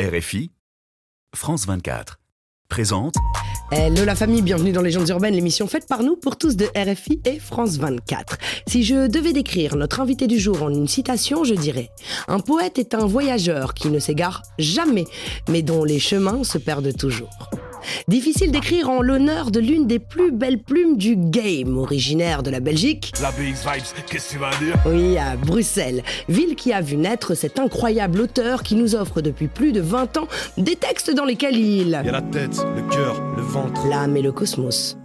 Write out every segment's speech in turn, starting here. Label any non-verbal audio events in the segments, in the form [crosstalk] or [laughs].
RFI, France 24, présente Hello la famille, bienvenue dans Légendes urbaines, l'émission faite par nous pour tous de RFI et France 24. Si je devais décrire notre invité du jour en une citation, je dirais Un poète est un voyageur qui ne s'égare jamais, mais dont les chemins se perdent toujours. Difficile d'écrire en l'honneur de l'une des plus belles plumes du game, originaire de la Belgique. La BX Vibes, qu'est-ce que tu vas dire? Oui, à Bruxelles, ville qui a vu naître cet incroyable auteur qui nous offre depuis plus de 20 ans des textes dans lesquels il... Il y a la tête, le cœur, le ventre. L'âme et le cosmos.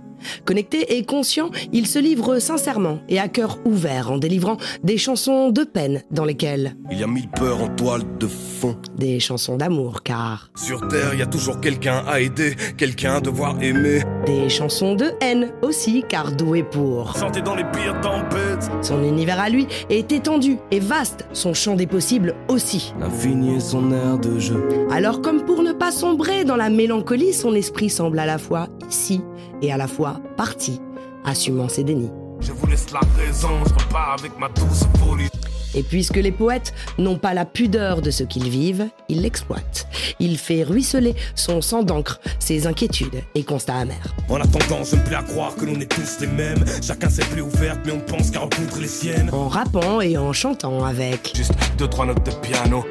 Connecté et conscient, il se livre sincèrement et à cœur ouvert en délivrant des chansons de peine dans lesquelles Il y a mille peurs en toile de fond. des chansons d'amour car Sur Terre, il y a toujours quelqu'un à aider, quelqu'un à devoir aimer. des chansons de haine aussi car doué pour. Sentez dans les pires tempêtes. Son univers à lui est étendu et vaste, son champ des possibles aussi. L'infini est son air de jeu. Alors comme pour ne pas sombrer dans la mélancolie, son esprit semble à la fois ici et à la fois parti, assumant ses dénis. Je vous laisse la raison, je repars avec ma douce folie. Et puisque les poètes n'ont pas la pudeur de ce qu'ils vivent, ils l'exploitent. Il fait ruisseler son sang d'encre, ses inquiétudes et constats amers. En attendant, je me plais à croire que l'on est tous les mêmes. Chacun ses plaies ouvertes, mais on pense qu'à rencontrer les siennes. En rappant et en chantant avec. Juste deux, trois notes de piano.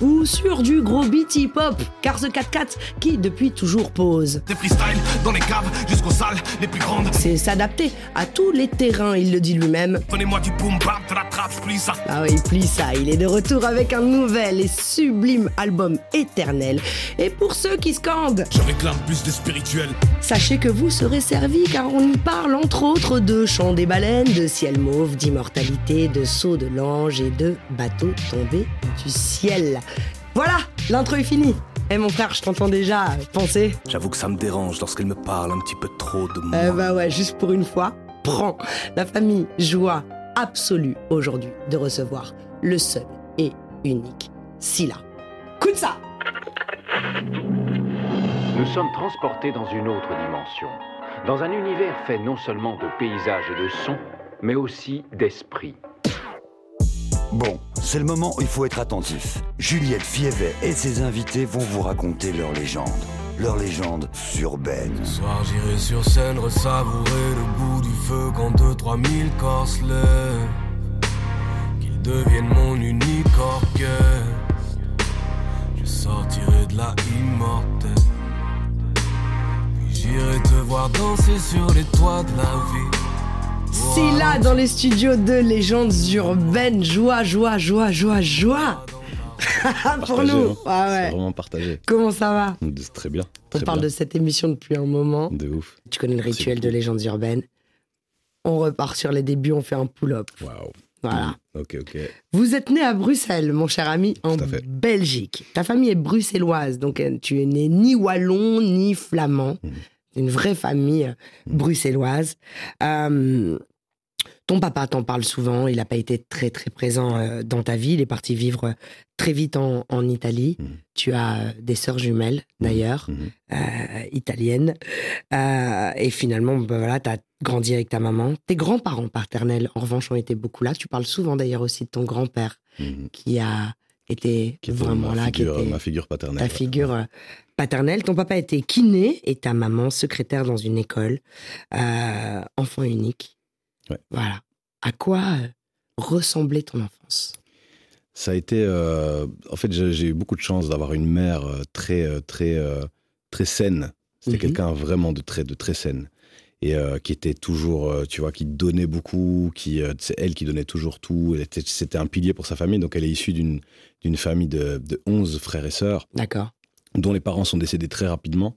Ou sur du gros beat hip-hop, car ce 4x4 qui depuis toujours pose. Des freestyles dans les caves jusqu'aux salles les plus grandes. C'est s'adapter à tous les terrains, il le dit lui-même. Prenez-moi du boom bap de la trappe, plie ça. Ah oui, plie ça, il est de retour avec un nouvel et sublime album éternel. Et pour ceux qui scandent, Je réclame plus de spirituel. Sachez que vous serez servis car on y parle entre autres de chant des baleines, de ciel mauve, d'immortalité, de saut de l'ange et de bateau tombé du ciel. Voilà, l'intro est finie. Eh mon frère, je t'entends déjà penser. J'avoue que ça me dérange lorsqu'elle me parle un petit peu trop de moi. Eh bah ouais, juste pour une fois, prends. La famille joie absolue aujourd'hui de recevoir le seul et unique Scylla. Écoute ça Nous sommes transportés dans une autre dimension, dans un univers fait non seulement de paysages et de sons, mais aussi d'esprit. Bon, c'est le moment où il faut être attentif. Juliette Fievet et ses invités vont vous raconter leur légende. Leur légende urbaine. Ce soir j'irai sur scène ressavourer le bout du feu quand deux trois mille corps se lèvent. Qu'ils deviennent mon unique orgueil. Je sortirai de là immortel. Puis j'irai te voir danser sur les toits de la ville. Scylla dans les studios de Légendes urbaines. Joie, joie, joie, joie, joie [laughs] Pour Partagé, nous hein. Ah C'est ouais. vraiment partagé. Comment ça va C'est Très bien. On parle bien. de cette émission depuis un moment. De ouf. Tu connais le rituel de. Légendes urbaines. On repart sur les débuts, on fait un pull-up. Waouh. Voilà. Ok, ok. Vous êtes né à Bruxelles, mon cher ami, en. Belgique. Ta famille est bruxelloise, donc euh, tu es né ni wallon ni flamand. Mhm. Une vraie famille euh, bruxelloise. Euh, ton papa t'en parle souvent, il n'a pas été très très présent euh, dans ta vie, il est parti vivre très vite en, en Italie. Mhm. Tu as des sœurs jumelles d'ailleurs, Mhm. euh, italiennes. Euh, et finalement, bah voilà, tu as grandi avec ta maman. Tes grands-parents paternels, en revanche, ont été beaucoup là. Tu parles souvent d'ailleurs aussi de ton grand-père qui a été Qui vraiment ma là, figure, qui était ma figure paternelle. ta figure paternelle. Ton papa était kiné et ta maman secrétaire dans une école, euh, enfant unique. Ouais. Voilà. À quoi euh, ressemblait ton enfance? Ça a été. euh, en fait, j'ai eu beaucoup de chance d'avoir une mère très, très, très saine. C'était Mhm. quelqu'un vraiment de très, de très saine. Et euh, qui était toujours, tu vois, qui donnait beaucoup, qui, euh, c'est elle qui donnait toujours tout. C'était un pilier pour sa famille. Donc, elle est issue d'une d'une famille de, de 11 frères et sœurs. D'accord. Dont les parents sont décédés très rapidement.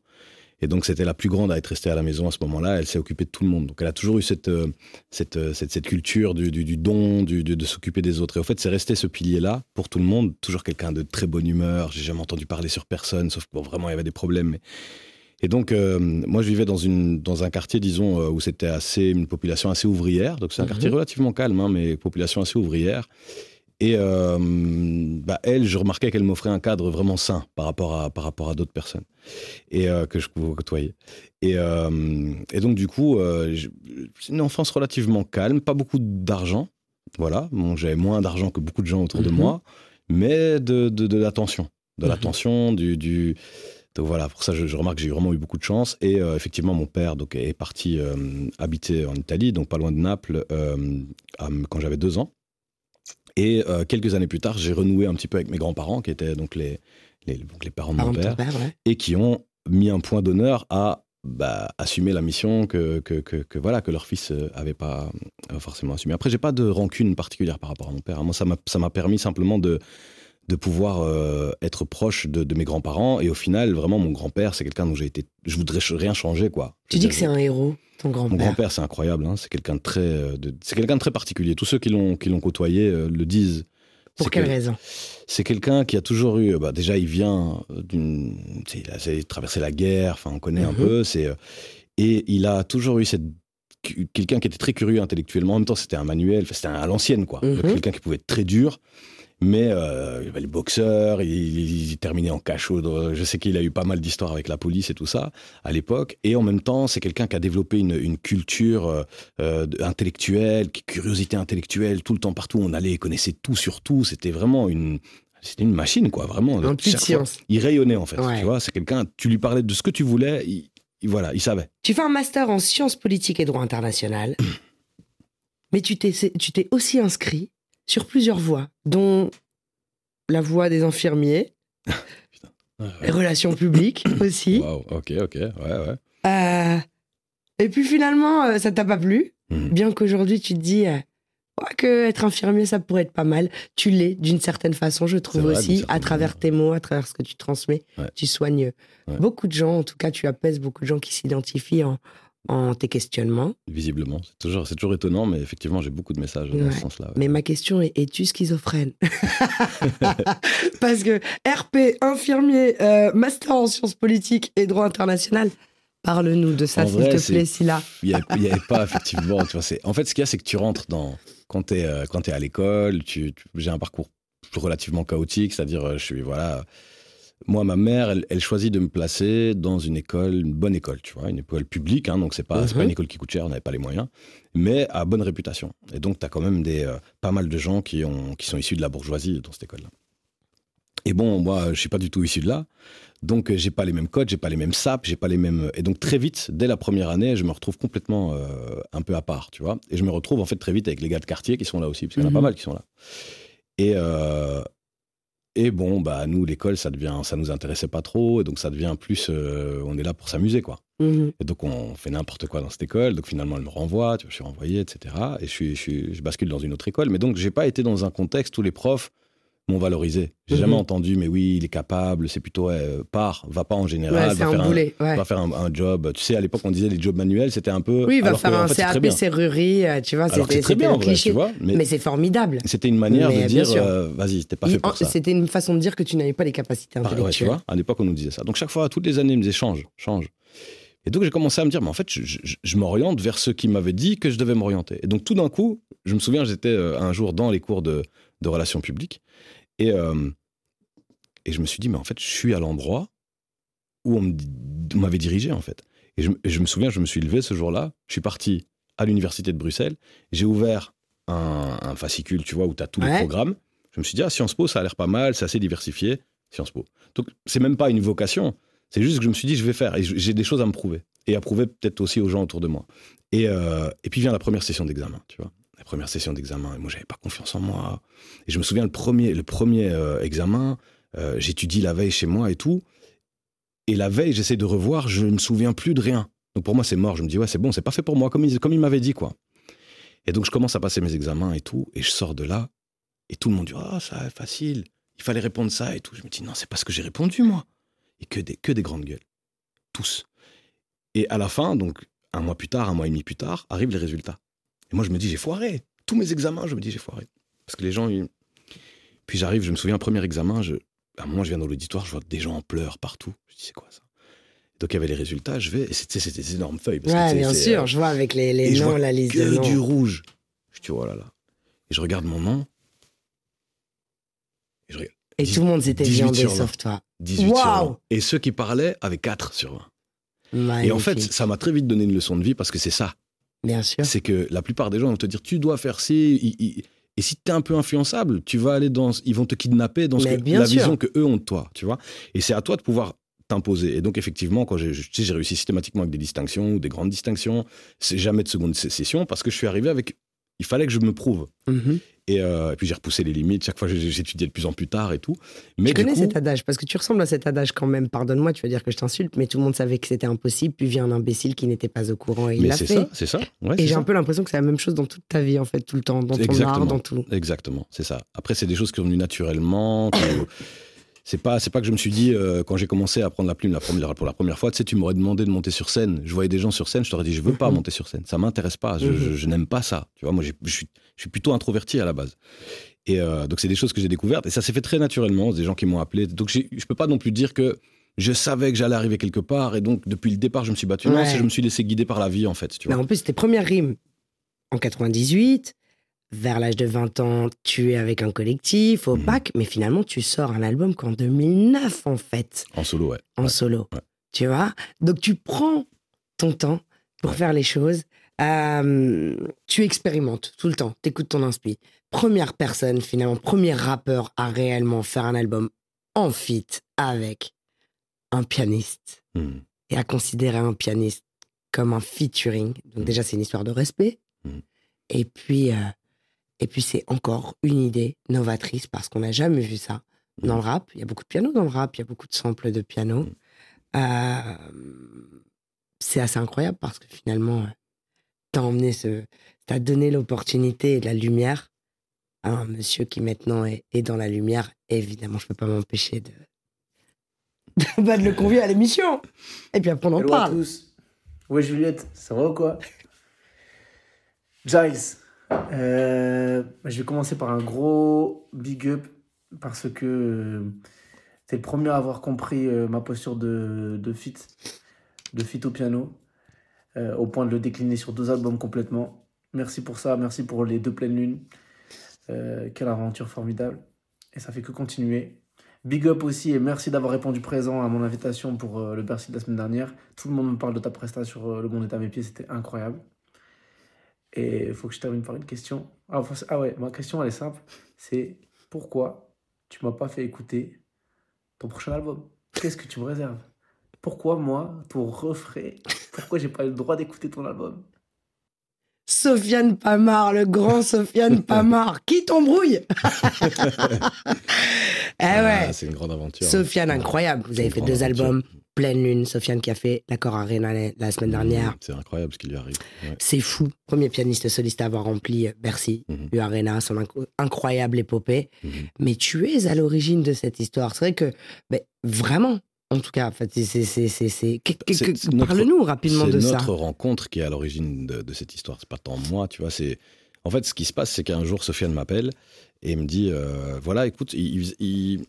Et donc, c'était la plus grande à être restée à la maison à ce moment-là. Elle s'est occupée de tout le monde. Donc, elle a toujours eu cette, euh, cette, euh, cette, cette culture du, du, du don, du, de s'occuper des autres. Et au fait, c'est resté ce pilier-là pour tout le monde. Toujours quelqu'un de très bonne humeur. J'ai jamais entendu parler sur personne, sauf que bon, vraiment, il y avait des problèmes. Mais... Et donc, euh, moi, je vivais dans, une, dans un quartier, disons, où c'était assez, une population assez ouvrière. Donc, c'est un Mhm. quartier relativement calme, hein, mais population assez ouvrière. Et euh, bah, elle, je remarquais qu'elle m'offrait un cadre vraiment sain par rapport à, par rapport à d'autres personnes et euh, que je pouvais côtoyer. Et, euh, et donc, du coup, c'est une enfance relativement calme, pas beaucoup d'argent. Voilà, bon, j'avais moins d'argent que beaucoup de gens autour de Mhm. moi, mais de, de, de l'attention. de Mhm. l'attention, du, du. Donc voilà, pour ça, je, je remarque que j'ai vraiment eu beaucoup de chance. Et euh, effectivement, mon père donc, est parti euh, habiter en Italie, donc pas loin de Naples, euh, à- quand j'avais deux ans. Et euh, quelques années plus tard, j'ai renoué un petit peu avec mes grands-parents, qui étaient donc les, les, donc les parents de mon père père, ouais. et qui ont mis un point d'honneur à bah, assumer la mission que, que, que, que voilà que leur fils euh, avait pas euh, forcément assumé. Après, j'ai pas de rancune particulière par rapport à mon père. Moi, ça m'a ça m'a permis simplement de de pouvoir euh, être proche de, de mes grands-parents et au final, vraiment, mon grand-père, c'est quelqu'un dont j'ai été. Je voudrais rien changer, quoi. Tu dis que c'est un héros, ton Mon grand-père. grand-père, c'est incroyable. hein. C'est quelqu'un de très, euh, de- c'est quelqu'un de très particulier. Tous ceux qui l'ont qui l'ont côtoyé euh, le disent. Pour quelle que- raison? c'est quelqu'un qui a toujours eu. Bah, déjà, il vient d'une. Il a, traversé la guerre, enfin, on connaît un Mhm. peu. C'est, et il a toujours eu cette. Quelqu'un qui était très curieux intellectuellement. En même temps, c'était un manuel, enfin, c'était à l'ancienne, quoi. Mhm. Quelqu'un qui pouvait être très dur. Mais euh, il avait les boxeurs, il, il- il terminait en cachot. Je sais qu'il a eu pas mal d'histoires avec la police et tout ça à l'époque. Et en même temps, c'est quelqu'un qui a développé une, une culture euh, euh, intellectuelle, curiosité intellectuelle, tout le temps partout. On allait, il connaissait tout sur tout. C'était vraiment une, c'était une machine, quoi, vraiment. Un puits de Chaque fois, science. Il rayonnait en fait. Ouais. Tu vois, c'est quelqu'un. Tu lui parlais de ce que tu voulais, il, il- voilà, il savait. Tu fais un master en sciences politiques et droit international, [clears throat] mais tu t'es aussi inscrit sur plusieurs voies, dont la voie des infirmiers, [laughs] les relations publiques [coughs] aussi. Ok, ok, ouais, ouais. Euh, et puis finalement, euh, ça t'a pas plu, Mhm. bien qu'aujourd'hui tu te dis euh, ouais, que être infirmier ça pourrait être pas mal. Tu l'es d'une certaine façon, je trouve vrai, aussi, à travers manière. tes mots, à travers ce que tu transmets. Ouais. Tu soignes beaucoup de gens, en tout cas tu apaises beaucoup de gens qui s'identifient en, en tes questionnements. Visiblement, c'est toujours, c'est toujours étonnant, mais effectivement, j'ai beaucoup de messages dans ce sens-là. ouais. Mais ma question est es-tu schizophrène? [laughs] [laughs] Parce que RP, infirmier, euh, master en sciences politiques et droit international, parle-nous de ça, s'il te plaît, Silla. Il n'y avait, pas effectivement. Tu vois, en fait, ce qu'il y a, c'est que tu rentres dans. Quand tu es, t'es à l'école, tu, tu- j'ai un parcours relativement chaotique, c'est-à-dire, euh, je suis. Voilà. Moi, ma mère, elle, elle choisit de me placer dans une école, une bonne école, tu vois, une école publique, hein, donc c'est pas, pas Mhm. une école qui coûte cher, on n'avait pas les moyens, mais à bonne réputation. Et donc, tu as quand même des, euh, pas mal de gens qui, ont, qui sont issus de la bourgeoisie dans cette école-là. Et bon, moi, je suis pas du tout issu de là. Donc, euh, j'ai pas les mêmes codes, j'ai pas les mêmes sapes, j'ai pas les mêmes. Et donc, très vite, dès la première année, je me retrouve complètement euh, un peu à part, tu vois. Et je me retrouve en fait très vite avec les gars de quartier qui sont là aussi, parce qu'il y en a Mhm. pas mal qui sont là. Et, euh, et bon, bah, nous, l'école, ça devient, ça nous intéressait pas trop, et donc ça devient plus, euh, on est là pour s'amuser, quoi. Mhm. Et donc, on fait n'importe quoi dans cette école. Donc, finalement, elle me renvoie, tu vois, je suis renvoyé, etc. Et je, suis, je, suis- je bascule dans une autre école. Mais donc, j'ai pas été dans un contexte où les profs m'ont valorisé. J'ai Mhm. jamais entendu, mais oui, il est capable, c'est plutôt, euh, pars, va pas en général, Ouais, va, faire un boulet. ouais. va faire un, un job. Tu sais, à l'époque, on disait les jobs manuels, c'était un peu. Oui, va alors faire que, en un fait, CAP serrurerie, euh, tu vois, c'était c'est très bien, en vrai, cliché. tu vois. Mais, Mais c'est formidable. c'était une manière Mais, de dire, euh, vas-y, t'es pas fait pour ça. C'était une façon de dire que tu n'avais pas les capacités Pareil, ouais, tu intellectuelles. vois, à l'époque, on nous disait ça. Donc, chaque fois, toutes les années, ils me disaient change, change. Et donc, j'ai commencé à me dire, mais en fait, je, je- je m'oriente vers ce qui m'avait dit que je devais m'orienter. Et donc, tout d'un coup, je me souviens, j'étais euh, un jour dans les cours de, de relations publiques. Et, euh, et je me suis dit, mais en fait, je suis à l'endroit où on m'avait dirigé, en fait. Et je, me- et je me souviens, je me suis levé ce jour-là, je suis parti à l'université de Bruxelles, j'ai ouvert un, un fascicule, tu vois, où tu as tous les Ouais. programmes. Je me suis dit, ah, Sciences Po, ça a l'air pas mal, c'est assez diversifié, Sciences Po. Donc, c'est même pas une vocation, c'est juste que je me suis dit, je vais faire, et j'ai des choses à me prouver, et à prouver peut-être aussi aux gens autour de moi. Et, euh, et puis vient la première session d'examen, tu vois. La première session d'examen, et moi, j'avais pas confiance en moi. Et je me souviens, le premier, le premier euh, examen, euh, j'étudie la veille chez moi et tout. Et la veille, j'essaie de revoir, je ne me souviens plus de rien. Donc pour moi, c'est mort. Je me dis, ouais, c'est bon, c'est pas fait pour moi, comme il, comme m'avait dit, quoi. Et donc je commence à passer mes examens et tout, et je sors de là, et tout le monde dit, ah, ça, c'est facile, il fallait répondre ça et tout. Je me dis, non, c'est pas ce que j'ai répondu, moi. Et que des, que des grandes gueules. Tous. Et à la fin, donc un mois plus tard, un mois et demi plus tard, arrivent les résultats. Et moi, je me dis, j'ai foiré. Tous mes examens, je me dis, j'ai foiré. Parce que les gens, ils- puis j'arrive, je me souviens, premier examen, je... à un moment, je viens dans l'auditoire, je vois des gens en pleurs partout. Je dis, c'est quoi ça? Donc, il y avait les résultats, je vais, et c'était des énormes feuilles. parce Ouais, bien sûr, euh, je vois avec les, les et je noms, vois la liste de que du rouge. Je dis, oh là là. Et je regarde mon nom. Et je regarde Et tout le monde s'était 18 viandé sur 20. sauf toi. 18 sur Waouh 20. Et ceux qui parlaient avaient 4 sur 20. Magnifique. Et en fait, ça m'a très vite donné une leçon de vie parce que c'est ça. Bien sûr. C'est que la plupart des gens vont te dire, tu dois faire ci. Et si tu es un peu influençable, tu vas aller dans. Ils vont te kidnapper dans ce que- la sûr. vision que eux ont de toi, tu vois. Et c'est à toi de pouvoir t'imposer. Et donc, effectivement, quand j'ai tu sais, j'ai réussi systématiquement avec des distinctions ou des grandes distinctions, c'est jamais de seconde session parce que je suis arrivé avec. Il fallait que je me prouve. Mhm. Et, euh, et puis j'ai repoussé les limites. Chaque fois, j'étudiais de plus en plus tard et tout. Mais Je connais coup, cet adage? Parce que tu ressembles à cet adage quand même. Pardonne-moi, tu vas dire que je t'insulte, mais tout le monde savait que c'était impossible. Puis vient un imbécile qui n'était pas au courant et il l'a c'est fait. ça, c'est ça. Ouais, Et c'est j'ai un peu l'impression que c'est la même chose dans toute ta vie, en fait, tout le temps, dans ton Exactement. art, dans tout. Exactement, c'est ça. Après, c'est des choses qui sont venues naturellement. [coughs] C'est pas, c'est pas que je me suis dit euh, quand j'ai commencé à prendre la plume la première, pour la première fois, tu sais, tu m'aurais demandé de monter sur scène. Je voyais des gens sur scène, je t'aurais dit je veux pas Mhm. monter sur scène, ça m'intéresse pas, je, Mhm. je- je n'aime pas ça. Tu vois, moi je suis, je suis plutôt introverti à la base. Et euh, donc c'est des choses que j'ai découvertes et ça s'est fait très naturellement. Des gens qui m'ont appelé. Donc je peux pas non plus dire que je savais que j'allais arriver quelque part et donc depuis le départ je me suis battu. Non, Ouais. c'est je me suis laissé guider par la vie en fait. Tu vois. en plus, tes premières rimes en 98, vers l'âge de 20 ans, tu es avec un collectif au bac, mais finalement, tu sors un album qu'en 2009, en fait, En solo, ouais. en Ouais. solo. ouais. Tu vois Donc, tu prends ton temps pour faire les choses. Euh, tu expérimentes tout le temps, t'écoutes ton inspi. Première personne, finalement, premier rappeur à réellement faire un album en feat avec un pianiste Mhm. et à considérer un pianiste comme un featuring. Donc Mhm. déjà, c'est une histoire de respect. Et puis, euh, et puis c'est encore une idée novatrice parce qu'on n'a jamais vu ça dans le rap. Il y a beaucoup de piano dans le rap, il y a beaucoup de samples de piano. Mhm. Euh, c'est assez incroyable parce que finalement, euh, t'as emmené ce, t'as donné l'opportunité et la lumière à un monsieur qui maintenant est, est dans la lumière. Évidemment, je peux pas m'empêcher de, [laughs] bah, de le convier à l'émission. Et puis après, on en Hello à parle. tous. Ouais, Juliette, ça va ou quoi? Giles, euh, je vais commencer par un gros big up parce que euh, t'es le premier à avoir compris euh, ma posture de, de fit, de au piano, euh, au point de le décliner sur deux albums complètement. Merci pour ça, merci pour les deux pleines lunes. Quelle aventure formidable. Et ça fait que continuer. Big up aussi et merci d'avoir répondu présent à mon invitation pour le Bercy de la semaine dernière. Tout le monde me parle de ta prestation sur Le Monde est à mes pieds, c'était incroyable. Et il faut que je termine par une question. Ah, ah ouais, ma question elle est simple. C'est pourquoi tu m'as pas fait écouter ton prochain album? Qu'est-ce que tu me réserves? Pourquoi moi, ton refrain, pourquoi j'ai pas le droit d'écouter ton album? Sofiane Pamar, le grand Sofiane [laughs] Pamar. Qui t'embrouille? [laughs] Ah, ouais. c'est une grande aventure. Sofiane, incroyable. Vous avez fait deux aventure. albums, pleine lune. Sofiane qui a fait l'accord Arena la, la semaine dernière. C'est incroyable ce qui lui arrive. Ouais. C'est fou. Premier pianiste soliste à avoir rempli euh, Bercy. U Arena, son inc- incroyable épopée. Mhm. Mais tu es à l'origine de cette histoire. C'est vrai que, ben, vraiment, en tout cas, en fait, c'est- c'est- c'est- c'est- c'est- C'est- c'est parle-nous rapidement C'est de ça. notre rencontre qui est à l'origine de, de cette histoire. C'est pas tant moi, tu vois. C'est en fait ce qui se passe, c'est qu'un jour Sofiane m'appelle et me dit euh, voilà, écoute, il, il,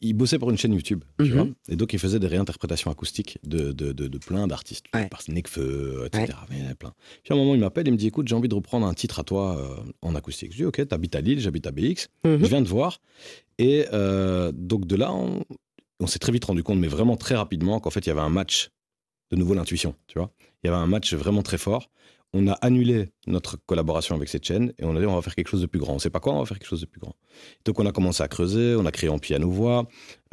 il bossait pour une chaîne YouTube, tu Mhm. vois, et donc il faisait des réinterprétations acoustiques de, de, de, de plein d'artistes, Ouais. par Nekfeu, etc. Il y en a plein. Puis à un moment, il m'appelle et me dit écoute, j'ai envie de reprendre un titre à toi euh, en acoustique. Je dis ok, t'habites à Lille, j'habite à BX, Mhm. je viens de voir. Et euh, donc de là, on, on s'est très vite rendu compte, mais vraiment très rapidement, qu'en fait, il y avait un match, de nouveau l'intuition, tu vois. Il y avait un match vraiment très fort. On a annulé notre collaboration avec cette chaîne et on a dit on va faire quelque chose de plus grand. On sait pas quoi, on va faire quelque chose de plus grand. Donc on a commencé à creuser, on a créé en.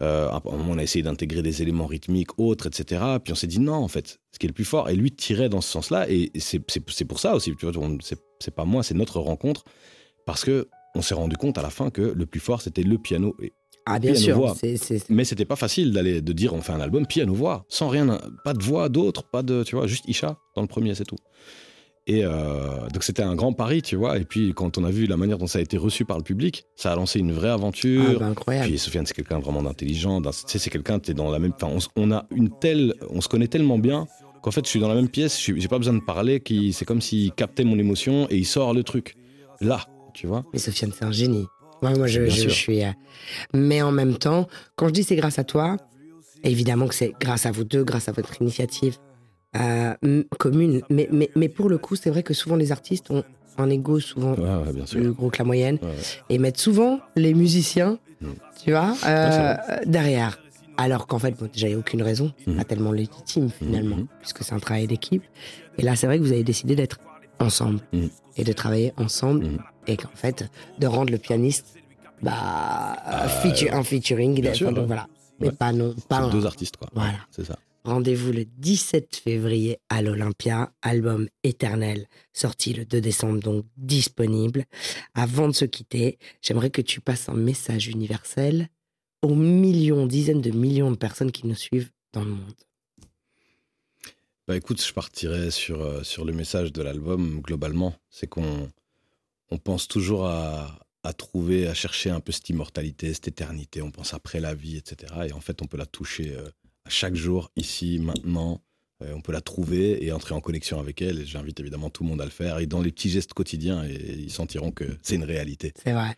Euh, à un moment, on a essayé d'intégrer des éléments rythmiques autres, etc. Puis on s'est dit non, en fait, ce qui est le plus fort. Et lui tirait dans ce sens-là. Et c'est pour ça aussi, tu vois, c'est pas moi, c'est notre rencontre. Parce que on s'est rendu compte à la fin que le plus fort, c'était le piano. Et Ah, bien piano sûr. voix. mais c'était pas facile d'aller de dire on fait un album piano voix sans rien pas de voix d'autre pas de tu vois juste Isha dans le premier c'est tout et euh, donc c'était un grand pari tu vois et puis quand on a vu la manière dont ça a été reçu par le public ça a lancé une vraie Ah, aventure bah, incroyable. puis Sofiane c'est quelqu'un vraiment d'intelligent tu sais c'est quelqu'un t'es dans la même enfin on, a une telle on se connaît tellement bien qu'en fait je suis dans la même pièce j'ai pas besoin de parler qui c'est comme s'il captait mon émotion et il sort le truc là tu vois Mais Sofiane, c'est un génie. Ouais, moi, je suis. euh, Mais en même temps, quand je dis c'est grâce à toi, évidemment que c'est grâce à vous deux, grâce à votre initiative euh, commune. Mais, mais, mais pour le coup, c'est vrai que souvent les artistes ont un ego souvent ouais, ouais, bien sûr plus gros que la moyenne Ouais, et mettent souvent les musiciens, Mm. tu vois, euh, derrière. Alors qu'en fait, bon, a aucune raison, Mhm. pas tellement légitime finalement, Mhm. puisque c'est un travail d'équipe. Et là, c'est vrai que vous avez décidé d'être ensemble Mm. et de travailler ensemble Mm. et qu'en fait, de rendre le pianiste bah, feature- un featuring. sûr, donc voilà. Mais pas, non, pas un- deux artistes, quoi. Voilà. C'est ça. Rendez-vous le 17 février à l'Olympia, album éternel, sorti le 2 décembre, donc disponible. Avant de se quitter, j'aimerais que tu passes un message universel aux millions, dizaines de millions de personnes qui nous suivent dans le monde. Bah écoute, je partirais sur, euh, sur le message de l'album globalement. C'est qu'on on pense toujours à, à trouver, à chercher un peu cette immortalité, cette éternité. On pense après la vie, etc. Et en fait, on peut la toucher euh, chaque jour, ici, maintenant. Euh, on peut la trouver et entrer en connexion avec elle. Et j'invite évidemment tout le monde à le faire. Et dans les petits gestes quotidiens, et ils sentiront que c'est une réalité. C'est vrai.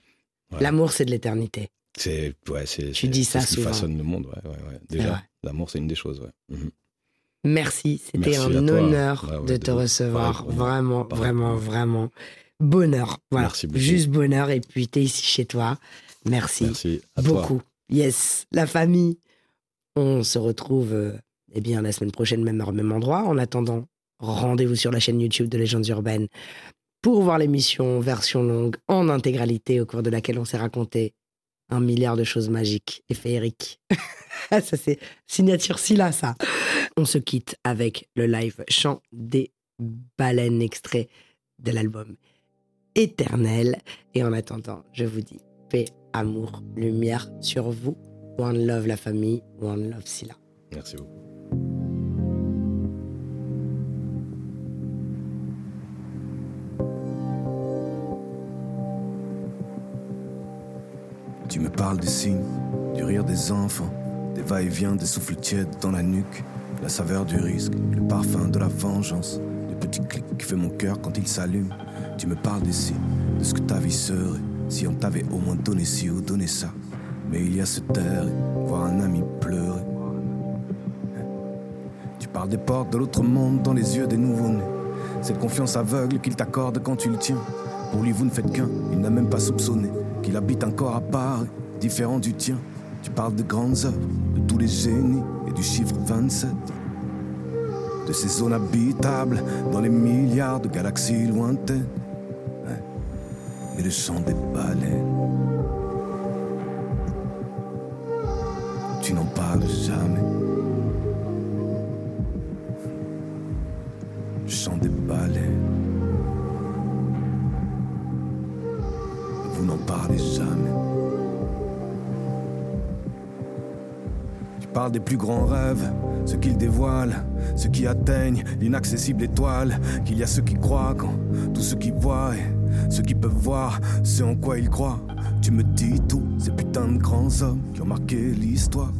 L'amour, c'est de l'éternité. C'est ouais, c'est Tu dis ça ce qui souvent. façonne le monde. Ouais, ouais, Déjà, l'amour, c'est une des choses. Ouais. Mhm. Merci, c'était un honneur de te recevoir. Vraiment, vraiment, vraiment. Bonheur. Voilà. Merci beaucoup. Juste bonheur. Et puis, t'es ici chez toi. Merci. Merci à toi. Beaucoup. Yes. La famille. On se retrouve euh, eh bien, la semaine prochaine, même heure, même endroit. En attendant, rendez-vous sur la chaîne YouTube de Légendes Urbaines pour voir l'émission version longue en intégralité au cours de laquelle on s'est raconté un milliard de choses magiques et féeriques. [laughs] ça, c'est signature Silla, ça. On se quitte avec le live chant des baleines extrait de l'album Éternel. Et en attendant, je vous dis paix, amour, lumière sur vous. One love la famille, one love Silla. Merci beaucoup. Tu me parles des signes, du rire des enfants, des va-et-vient, des souffles tièdes dans la nuque, la saveur du risque, le parfum de la vengeance, le petit clic qui fait mon cœur quand il s'allume. Tu me parles des signes, de ce que ta vie serait, si on t'avait au moins donné ci ou donné ça. Mais il y a se taire, et voir un ami pleurer. Tu parles des portes de l'autre monde dans les yeux des nouveau-nés. Cette confiance aveugle qu'il t'accorde quand tu le tiens. Pour lui, vous ne faites qu'un, il n'a même pas soupçonné qu'il habite un corps à part, différent du tien. Tu parles de grandes œuvres, de tous les génies et du chiffre 27. De ces zones habitables dans les milliards de galaxies lointaines. Mais le chant des baleines. Tu n'en parles jamais. Le chant des baleines. Vous n'en parlez jamais. Tu parles des plus grands rêves, ceux qu'ils dévoilent, ceux qui atteignent l'inaccessible étoile. Qu'il y a ceux qui croient quand tous ceux qui voient ceux qui peuvent voir ce en quoi ils croient. Tu me dis tout, ces putains de grands hommes qui ont marqué l'histoire.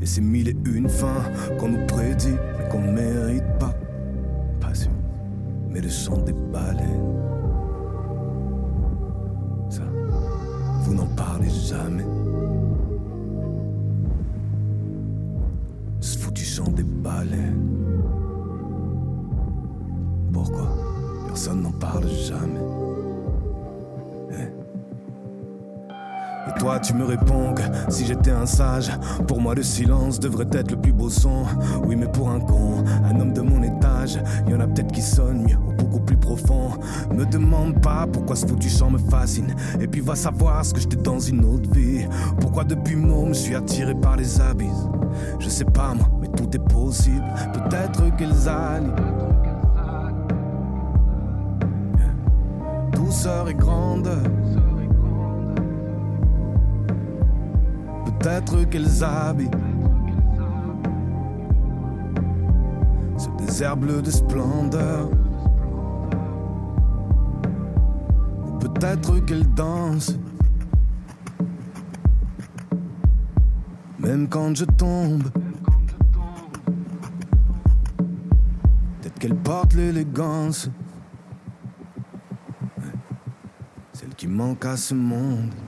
Et ces mille et une fins qu'on nous prédit, mais qu'on ne mérite pas. Pas sûr, mais le chant des baleines. Ça, vous n'en parlez jamais. Ce foutu chant des baleines. Pourquoi? Personne n'en parle jamais. Eh. Et toi, tu me réponds que si j'étais un sage, pour moi le silence devrait être le plus beau son. Oui, mais pour un con, un homme de mon étage, y en a peut-être qui sonnent mieux ou beaucoup plus profond. Me demande pas pourquoi ce foutu chant me fascine. Et puis va savoir ce que j'étais dans une autre vie. Pourquoi depuis môme je suis attiré par les abysses? Je sais pas moi, mais tout est possible. Peut-être qu'ils allient. Douceur et grandeur. Peut-être qu'elles habitent ce désert bleu de splendeur. Peut-être qu'elles dansent, même quand je tombe. Peut-être qu'elles portent l'élégance, qui manque à ce monde.